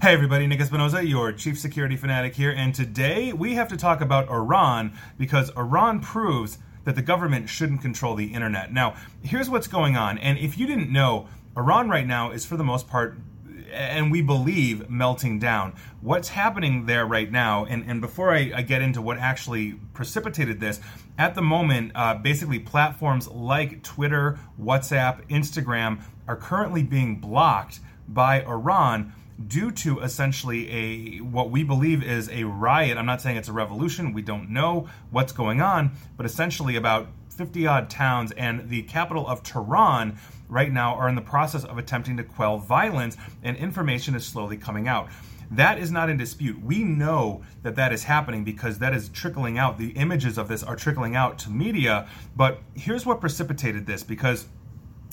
Hey everybody, Nick Espinosa, your chief security fanatic here, and today we have to talk about Iran because Iran proves that the government shouldn't control the internet. Now, here's what's going on, and if you didn't know, Iran right now is for the most part and we believe melting down. What's happening there right now, and, and before I, I get into what actually precipitated this, at the moment, uh, basically platforms like Twitter, WhatsApp, Instagram are currently being blocked by Iran due to essentially a what we believe is a riot. I'm not saying it's a revolution. We don't know what's going on, but essentially about 50 odd towns and the capital of Tehran right now are in the process of attempting to quell violence, and information is slowly coming out. That is not in dispute. We know that that is happening because that is trickling out. The images of this are trickling out to media. But here's what precipitated this because,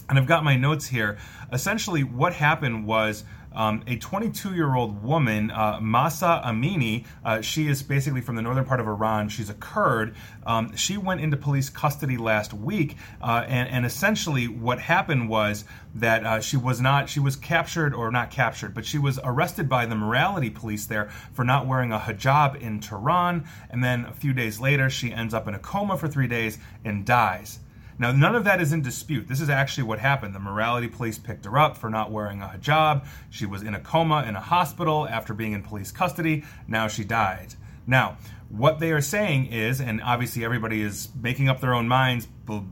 and I've got my notes here. Essentially, what happened was um, a 22 year old woman, uh, Mahsa Amini, uh, she is basically from the northern part of Iran. She's a Kurd. Um, she went into police custody last week, uh, and, and, essentially what happened was that uh, she was not, she was captured, or not captured, but she was arrested by the morality police there for not wearing a hijab in Tehran. And then a few days later, she ends up in a coma for three days and dies. Now, none of that is in dispute. This is actually what happened. The morality police picked her up for not wearing a hijab. She was in a coma in a hospital after being in police custody. Now she died. Now, what they are saying is, and obviously everybody is making up their own minds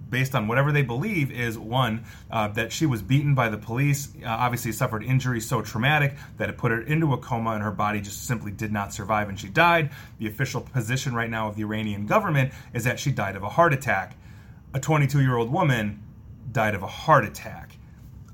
based on whatever they believe, is one, uh, that she was beaten by the police, uh, obviously suffered injuries so traumatic that it put her into a coma and her body just simply did not survive and she died. The official position right now of the Iranian government is that she died of a heart attack a 22 year old woman died of a heart attack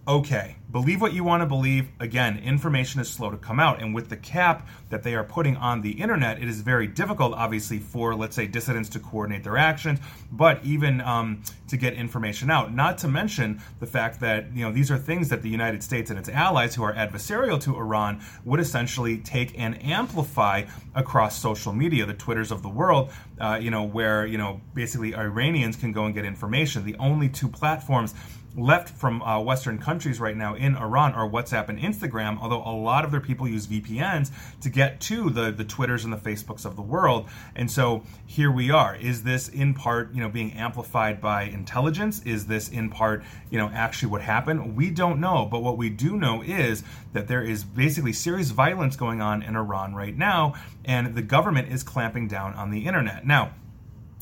okay, believe what you want to believe. Again, information is slow to come out. And with the cap that they are putting on the internet, it is very difficult, obviously, for, let's say, dissidents to coordinate their actions, but even um, to get information out. Not to mention the fact that, you know, these are things that the United States and its allies who are adversarial to Iran would essentially take and amplify across social media, the Twitters of the world, uh, you know, where, you know, basically Iranians can go and get information. The only two platforms left from uh, Western countries right now in Iran are WhatsApp and Instagram, although a lot of their people use VPNs to get to the, the Twitters and the Facebooks of the world. And so here we are. Is this in part, you know, being amplified by intelligence? Is this in part, you know, actually what happened? We don't know. But what we do know is that there is basically serious violence going on in Iran right now, and the government is clamping down on the internet. Now,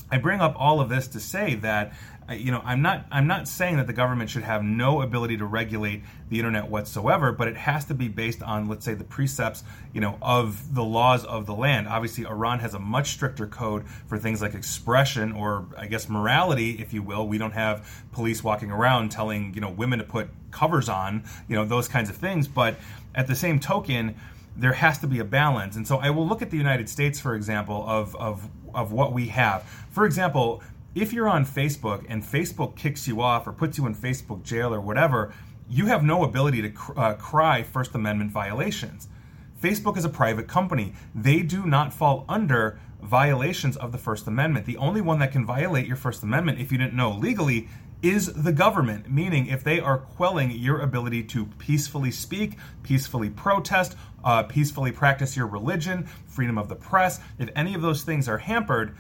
I bring up all of this to say that uh, you know I'm not I'm not saying that the government should have no ability to regulate the internet whatsoever, but it has to be based on let's say the precepts you know of the laws of the land. Obviously, Iran has a much stricter code for things like expression or I guess morality, if you will. We don't have police walking around telling you know women to put covers on, you know those kinds of things. But at the same token there has to be a balance. And so I will look at the United States, for example, of, of, of what we have. For example, if you're on Facebook and Facebook kicks you off or puts you in Facebook jail or whatever, you have no ability to cr- uh, cry First Amendment violations. Facebook is a private company. They do not fall under violations of the First Amendment. The only one that can violate your First Amendment, if you didn't know legally, is the government, meaning if they are quelling your ability to peacefully speak, peacefully protest, uh, peacefully practice your religion, freedom of the press, if any of those things are hampered,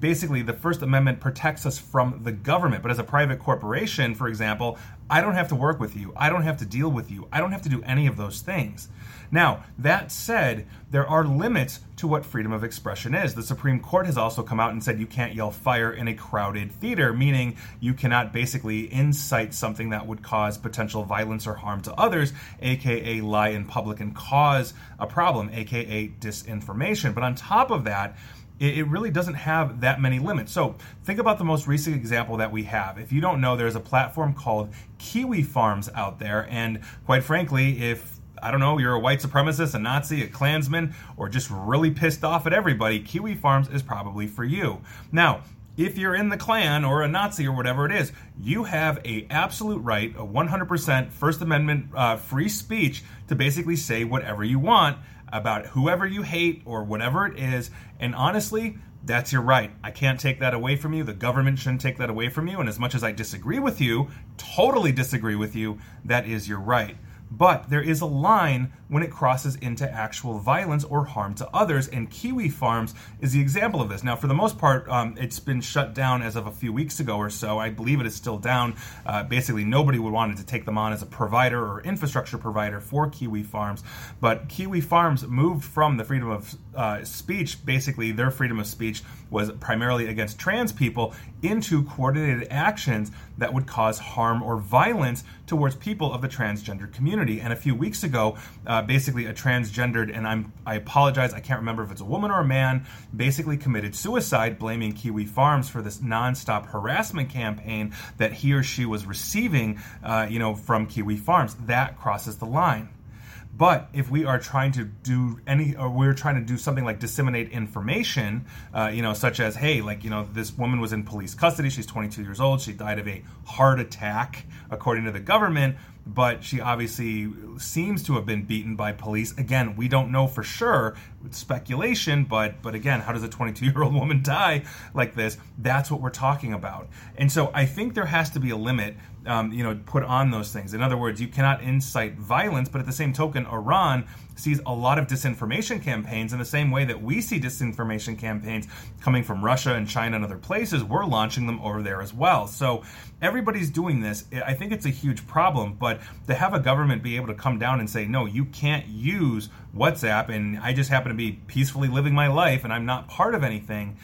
basically the First Amendment protects us from the government. But as a private corporation, for example, I don't have to work with you, I don't have to deal with you, I don't have to do any of those things. Now, that said, there are limits to what freedom of expression is. The Supreme Court has also come out and said you can't yell fire in a crowded theater, meaning you cannot basically incite something that would cause potential violence or harm to others, aka lie in public and cause a problem, aka disinformation. But on top of that, it, really doesn't have that many limits. So think about the most recent example that we have. If you don't know, there's a platform called Kiwi Farms out there, and quite frankly, if I don't know, you're a white supremacist, a Nazi, a Klansman, or just really pissed off at everybody, Kiwi Farms is probably for you. Now, if you're in the Klan or a Nazi or whatever it is, you have a absolute right, a 100% First Amendment uh, free speech to basically say whatever you want about whoever you hate or whatever it is. And honestly, that's your right. I can't take that away from you. The government shouldn't take that away from you. And as much as I disagree with you, totally disagree with you, that is your right. But there is a line when it crosses into actual violence or harm to others. And Kiwi Farms is the example of this. Now, for the most part, um, it's been shut down as of a few weeks ago or so. I believe it is still down. Uh, basically, nobody would wanted to take them on as a provider or infrastructure provider for Kiwi Farms. But Kiwi Farms moved from the freedom of uh, speech, basically, their freedom of speech was primarily against trans people, into coordinated actions that would cause harm or violence towards people of the transgender community. And a few weeks ago, uh, basically, a transgendered, and I'm I apologize, I can't remember if it's a woman or a man, basically committed suicide, blaming Kiwi Farms for this nonstop harassment campaign that he or she was receiving, uh, you know, from Kiwi Farms. That crosses the line. But if we are trying to do any, or we're trying to do something like disseminate information, uh, you know, such as, hey, like, you know, this woman was in police custody. She's 22 years old. She died of a heart attack, according to the government but she obviously seems to have been beaten by police. Again, we don't know for sure. It's speculation, but but again, how does a 22 year old woman die like this? That's what we're talking about. And so I think there has to be a limit, um, you know, put on those things. In other words, you cannot incite violence, but at the same token, Iran sees a lot of disinformation campaigns in the same way that we see disinformation campaigns coming from Russia and China and other places. We're launching them over there as well. So everybody's doing this. I think it's a huge problem, but to have a government be able to come down and say, no, you can't use WhatsApp, and I just happen to be peacefully living my life and I'm not part of anything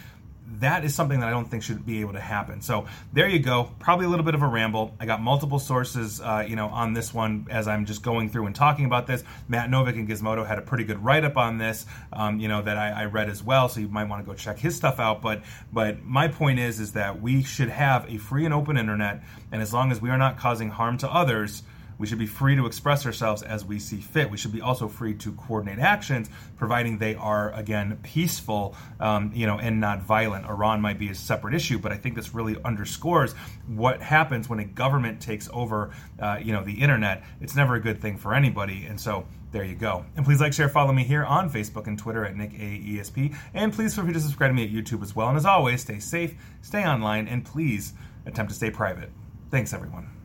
that is something that I don't think should be able to happen. So there you go. Probably a little bit of a ramble. I got multiple sources, uh, you know, on this one as I'm just going through and talking about this. Matt Novak and Gizmodo had a pretty good write up on this, um, you know, that I, I, read as well. So you might want to go check his stuff out. But but my point is is that we should have a free and open internet, and as long as we are not causing harm to others we should be free to express ourselves as we see fit. We should be also free to coordinate actions, providing they are again peaceful, um, you know, and not violent. Iran might be a separate issue, but I think this really underscores what happens when a government takes over, uh, you know, the internet. It's never a good thing for anybody, and so there you go. And please like, share, follow me here on Facebook and Twitter at Nick AESP. And please feel free to subscribe to me at YouTube as well. And as always, stay safe, stay online, and please attempt to stay private. Thanks, everyone.